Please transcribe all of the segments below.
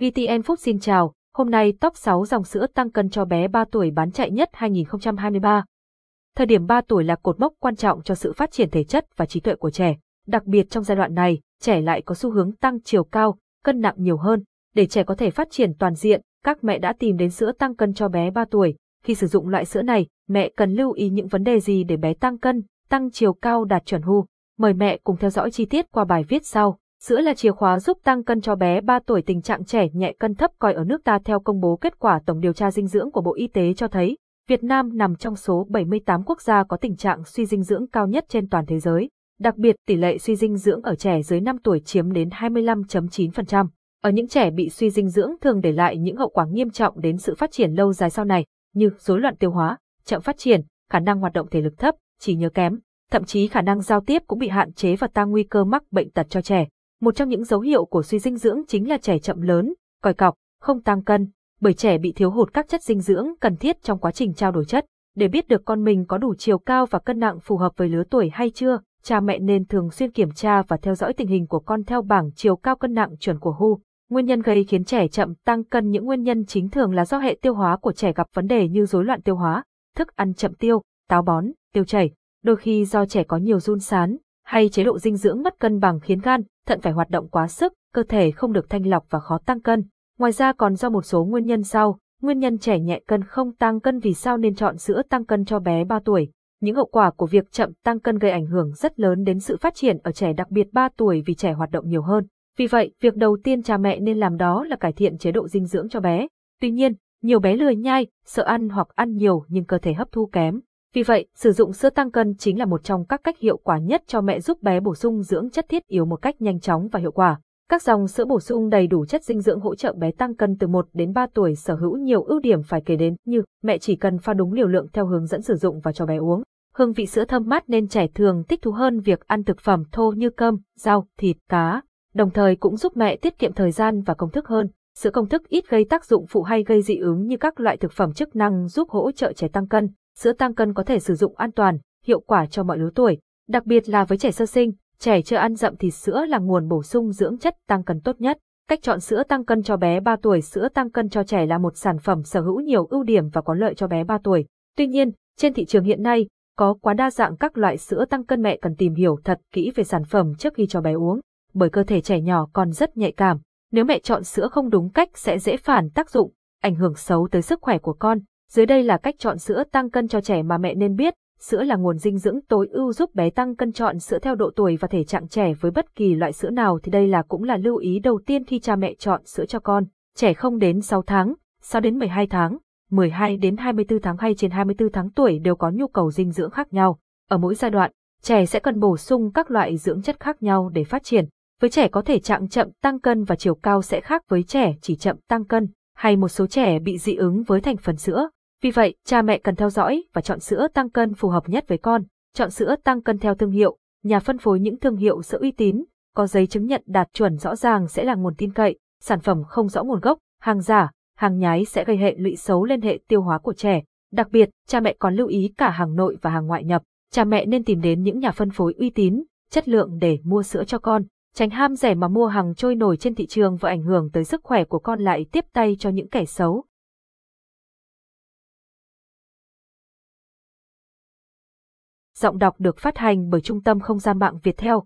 VTN Food xin chào, hôm nay top 6 dòng sữa tăng cân cho bé 3 tuổi bán chạy nhất 2023. Thời điểm 3 tuổi là cột mốc quan trọng cho sự phát triển thể chất và trí tuệ của trẻ. Đặc biệt trong giai đoạn này, trẻ lại có xu hướng tăng chiều cao, cân nặng nhiều hơn. Để trẻ có thể phát triển toàn diện, các mẹ đã tìm đến sữa tăng cân cho bé 3 tuổi. Khi sử dụng loại sữa này, mẹ cần lưu ý những vấn đề gì để bé tăng cân, tăng chiều cao đạt chuẩn hu. Mời mẹ cùng theo dõi chi tiết qua bài viết sau. Sữa là chìa khóa giúp tăng cân cho bé 3 tuổi tình trạng trẻ nhẹ cân thấp coi ở nước ta theo công bố kết quả tổng điều tra dinh dưỡng của Bộ Y tế cho thấy, Việt Nam nằm trong số 78 quốc gia có tình trạng suy dinh dưỡng cao nhất trên toàn thế giới. Đặc biệt tỷ lệ suy dinh dưỡng ở trẻ dưới 5 tuổi chiếm đến 25.9%. Ở những trẻ bị suy dinh dưỡng thường để lại những hậu quả nghiêm trọng đến sự phát triển lâu dài sau này, như rối loạn tiêu hóa, chậm phát triển, khả năng hoạt động thể lực thấp, trí nhớ kém, thậm chí khả năng giao tiếp cũng bị hạn chế và tăng nguy cơ mắc bệnh tật cho trẻ. Một trong những dấu hiệu của suy dinh dưỡng chính là trẻ chậm lớn, còi cọc, không tăng cân, bởi trẻ bị thiếu hụt các chất dinh dưỡng cần thiết trong quá trình trao đổi chất. Để biết được con mình có đủ chiều cao và cân nặng phù hợp với lứa tuổi hay chưa, cha mẹ nên thường xuyên kiểm tra và theo dõi tình hình của con theo bảng chiều cao cân nặng chuẩn của WHO. Nguyên nhân gây khiến trẻ chậm tăng cân những nguyên nhân chính thường là do hệ tiêu hóa của trẻ gặp vấn đề như rối loạn tiêu hóa, thức ăn chậm tiêu, táo bón, tiêu chảy, đôi khi do trẻ có nhiều run sán, hay chế độ dinh dưỡng mất cân bằng khiến gan, thận phải hoạt động quá sức, cơ thể không được thanh lọc và khó tăng cân. Ngoài ra còn do một số nguyên nhân sau, nguyên nhân trẻ nhẹ cân không tăng cân vì sao nên chọn sữa tăng cân cho bé 3 tuổi. Những hậu quả của việc chậm tăng cân gây ảnh hưởng rất lớn đến sự phát triển ở trẻ đặc biệt 3 tuổi vì trẻ hoạt động nhiều hơn. Vì vậy, việc đầu tiên cha mẹ nên làm đó là cải thiện chế độ dinh dưỡng cho bé. Tuy nhiên, nhiều bé lười nhai, sợ ăn hoặc ăn nhiều nhưng cơ thể hấp thu kém. Vì vậy, sử dụng sữa tăng cân chính là một trong các cách hiệu quả nhất cho mẹ giúp bé bổ sung dưỡng chất thiết yếu một cách nhanh chóng và hiệu quả. Các dòng sữa bổ sung đầy đủ chất dinh dưỡng hỗ trợ bé tăng cân từ 1 đến 3 tuổi sở hữu nhiều ưu điểm phải kể đến như mẹ chỉ cần pha đúng liều lượng theo hướng dẫn sử dụng và cho bé uống. Hương vị sữa thơm mát nên trẻ thường thích thú hơn việc ăn thực phẩm thô như cơm, rau, thịt, cá. Đồng thời cũng giúp mẹ tiết kiệm thời gian và công thức hơn. Sữa công thức ít gây tác dụng phụ hay gây dị ứng như các loại thực phẩm chức năng giúp hỗ trợ trẻ tăng cân. Sữa tăng cân có thể sử dụng an toàn, hiệu quả cho mọi lứa tuổi, đặc biệt là với trẻ sơ sinh, trẻ chưa ăn dặm thì sữa là nguồn bổ sung dưỡng chất tăng cân tốt nhất. Cách chọn sữa tăng cân cho bé 3 tuổi Sữa tăng cân cho trẻ là một sản phẩm sở hữu nhiều ưu điểm và có lợi cho bé 3 tuổi. Tuy nhiên, trên thị trường hiện nay, có quá đa dạng các loại sữa tăng cân mẹ cần tìm hiểu thật kỹ về sản phẩm trước khi cho bé uống, bởi cơ thể trẻ nhỏ còn rất nhạy cảm. Nếu mẹ chọn sữa không đúng cách sẽ dễ phản tác dụng, ảnh hưởng xấu tới sức khỏe của con. Dưới đây là cách chọn sữa tăng cân cho trẻ mà mẹ nên biết. Sữa là nguồn dinh dưỡng tối ưu giúp bé tăng cân chọn sữa theo độ tuổi và thể trạng trẻ với bất kỳ loại sữa nào thì đây là cũng là lưu ý đầu tiên khi cha mẹ chọn sữa cho con. Trẻ không đến 6 tháng, 6 đến 12 tháng, 12 đến 24 tháng hay trên 24 tháng tuổi đều có nhu cầu dinh dưỡng khác nhau. Ở mỗi giai đoạn, trẻ sẽ cần bổ sung các loại dưỡng chất khác nhau để phát triển. Với trẻ có thể trạng chậm tăng cân và chiều cao sẽ khác với trẻ chỉ chậm tăng cân, hay một số trẻ bị dị ứng với thành phần sữa. Vì vậy, cha mẹ cần theo dõi và chọn sữa tăng cân phù hợp nhất với con. Chọn sữa tăng cân theo thương hiệu, nhà phân phối những thương hiệu sữa uy tín, có giấy chứng nhận đạt chuẩn rõ ràng sẽ là nguồn tin cậy, sản phẩm không rõ nguồn gốc, hàng giả, hàng nhái sẽ gây hệ lụy xấu lên hệ tiêu hóa của trẻ. Đặc biệt, cha mẹ còn lưu ý cả hàng nội và hàng ngoại nhập. Cha mẹ nên tìm đến những nhà phân phối uy tín, chất lượng để mua sữa cho con, tránh ham rẻ mà mua hàng trôi nổi trên thị trường và ảnh hưởng tới sức khỏe của con lại tiếp tay cho những kẻ xấu. Giọng đọc được phát hành bởi Trung tâm Không gian mạng Việt Theo.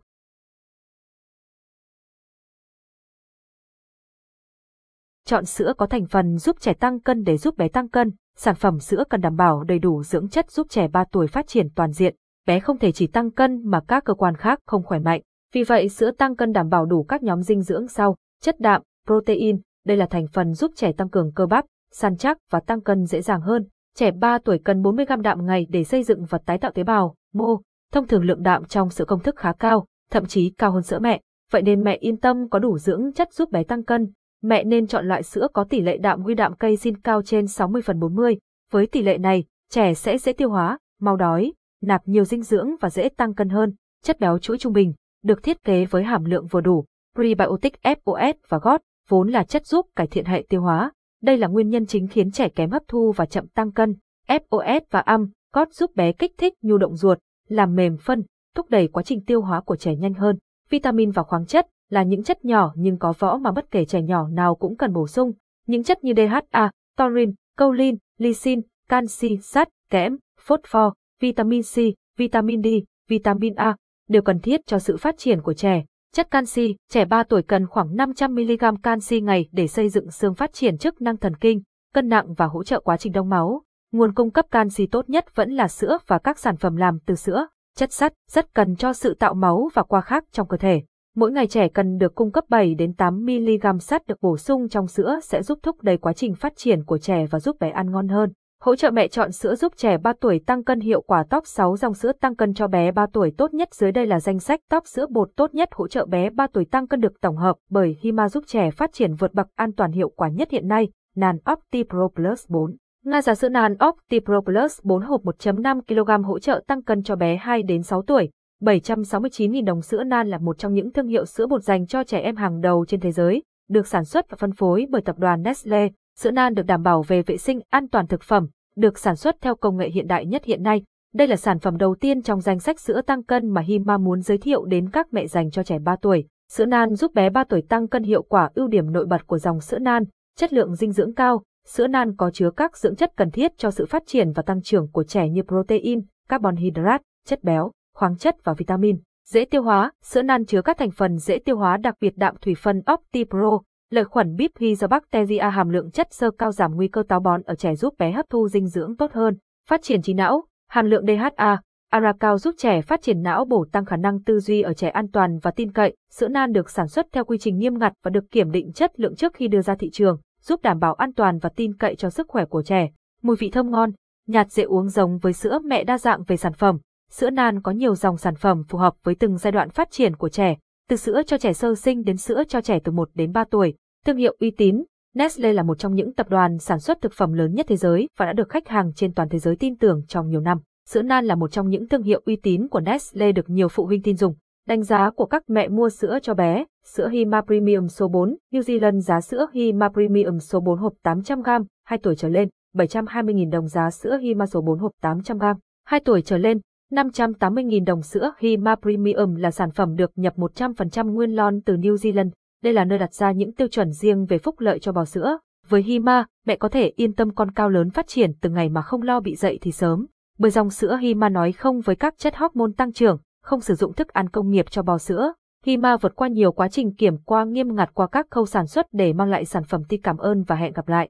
Chọn sữa có thành phần giúp trẻ tăng cân để giúp bé tăng cân. Sản phẩm sữa cần đảm bảo đầy đủ dưỡng chất giúp trẻ 3 tuổi phát triển toàn diện. Bé không thể chỉ tăng cân mà các cơ quan khác không khỏe mạnh. Vì vậy sữa tăng cân đảm bảo đủ các nhóm dinh dưỡng sau, chất đạm, protein, đây là thành phần giúp trẻ tăng cường cơ bắp, săn chắc và tăng cân dễ dàng hơn. Trẻ 3 tuổi cần 40 g đạm ngày để xây dựng và tái tạo tế bào, mô. Thông thường lượng đạm trong sữa công thức khá cao, thậm chí cao hơn sữa mẹ, vậy nên mẹ yên tâm có đủ dưỡng chất giúp bé tăng cân. Mẹ nên chọn loại sữa có tỷ lệ đạm huy đạm cây xin cao trên 60 phần 40. Với tỷ lệ này, trẻ sẽ dễ tiêu hóa, mau đói, nạp nhiều dinh dưỡng và dễ tăng cân hơn. Chất béo chuỗi trung bình, được thiết kế với hàm lượng vừa đủ. Prebiotic FOS và GOT vốn là chất giúp cải thiện hệ tiêu hóa. Đây là nguyên nhân chính khiến trẻ kém hấp thu và chậm tăng cân. FOS và âm, Cót giúp bé kích thích nhu động ruột, làm mềm phân, thúc đẩy quá trình tiêu hóa của trẻ nhanh hơn. Vitamin và khoáng chất là những chất nhỏ nhưng có võ mà bất kể trẻ nhỏ nào cũng cần bổ sung. Những chất như DHA, taurin, choline, lysine, canxi, sắt, kẽm, phosphor, vitamin C, vitamin D, vitamin A đều cần thiết cho sự phát triển của trẻ. Chất canxi, trẻ 3 tuổi cần khoảng 500mg canxi ngày để xây dựng xương phát triển chức năng thần kinh, cân nặng và hỗ trợ quá trình đông máu. Nguồn cung cấp canxi tốt nhất vẫn là sữa và các sản phẩm làm từ sữa. Chất sắt rất cần cho sự tạo máu và qua khác trong cơ thể. Mỗi ngày trẻ cần được cung cấp 7 đến 8 mg sắt được bổ sung trong sữa sẽ giúp thúc đẩy quá trình phát triển của trẻ và giúp bé ăn ngon hơn. Hỗ trợ mẹ chọn sữa giúp trẻ 3 tuổi tăng cân hiệu quả top 6 dòng sữa tăng cân cho bé 3 tuổi tốt nhất dưới đây là danh sách top sữa bột tốt nhất hỗ trợ bé 3 tuổi tăng cân được tổng hợp bởi Hima giúp trẻ phát triển vượt bậc an toàn hiệu quả nhất hiện nay, Nan Opti Pro Plus 4. Nga giả sữa Nan Opti Pro Plus 4 hộp 1.5 kg hỗ trợ tăng cân cho bé 2 đến 6 tuổi. 769.000 đồng sữa Nan là một trong những thương hiệu sữa bột dành cho trẻ em hàng đầu trên thế giới, được sản xuất và phân phối bởi tập đoàn Nestle. Sữa nan được đảm bảo về vệ sinh an toàn thực phẩm, được sản xuất theo công nghệ hiện đại nhất hiện nay. Đây là sản phẩm đầu tiên trong danh sách sữa tăng cân mà Hima muốn giới thiệu đến các mẹ dành cho trẻ 3 tuổi. Sữa nan giúp bé 3 tuổi tăng cân hiệu quả ưu điểm nổi bật của dòng sữa nan, chất lượng dinh dưỡng cao. Sữa nan có chứa các dưỡng chất cần thiết cho sự phát triển và tăng trưởng của trẻ như protein, carbon hydrate, chất béo, khoáng chất và vitamin. Dễ tiêu hóa, sữa nan chứa các thành phần dễ tiêu hóa đặc biệt đạm thủy phân OptiPro, Lợi khuẩn Bifidobacteria hàm lượng chất xơ cao giảm nguy cơ táo bón ở trẻ giúp bé hấp thu dinh dưỡng tốt hơn, phát triển trí não, hàm lượng DHA, ara cao giúp trẻ phát triển não bổ tăng khả năng tư duy ở trẻ an toàn và tin cậy. Sữa nan được sản xuất theo quy trình nghiêm ngặt và được kiểm định chất lượng trước khi đưa ra thị trường, giúp đảm bảo an toàn và tin cậy cho sức khỏe của trẻ. Mùi vị thơm ngon, nhạt dễ uống giống với sữa mẹ đa dạng về sản phẩm. Sữa nan có nhiều dòng sản phẩm phù hợp với từng giai đoạn phát triển của trẻ, từ sữa cho trẻ sơ sinh đến sữa cho trẻ từ 1 đến 3 tuổi. Thương hiệu uy tín, Nestle là một trong những tập đoàn sản xuất thực phẩm lớn nhất thế giới và đã được khách hàng trên toàn thế giới tin tưởng trong nhiều năm. Sữa nan là một trong những thương hiệu uy tín của Nestle được nhiều phụ huynh tin dùng. Đánh giá của các mẹ mua sữa cho bé, sữa Hima Premium số 4, New Zealand giá sữa Hima Premium số 4 hộp 800g, 2 tuổi trở lên, 720.000 đồng giá sữa Hima số 4 hộp 800g, 2 tuổi trở lên, 580.000 đồng sữa Hima Premium là sản phẩm được nhập 100% nguyên lon từ New Zealand, đây là nơi đặt ra những tiêu chuẩn riêng về phúc lợi cho bò sữa. Với Hima, mẹ có thể yên tâm con cao lớn phát triển từng ngày mà không lo bị dậy thì sớm. Bởi dòng sữa Hima nói không với các chất hormone tăng trưởng, không sử dụng thức ăn công nghiệp cho bò sữa. Hima vượt qua nhiều quá trình kiểm qua nghiêm ngặt qua các khâu sản xuất để mang lại sản phẩm ti cảm ơn và hẹn gặp lại.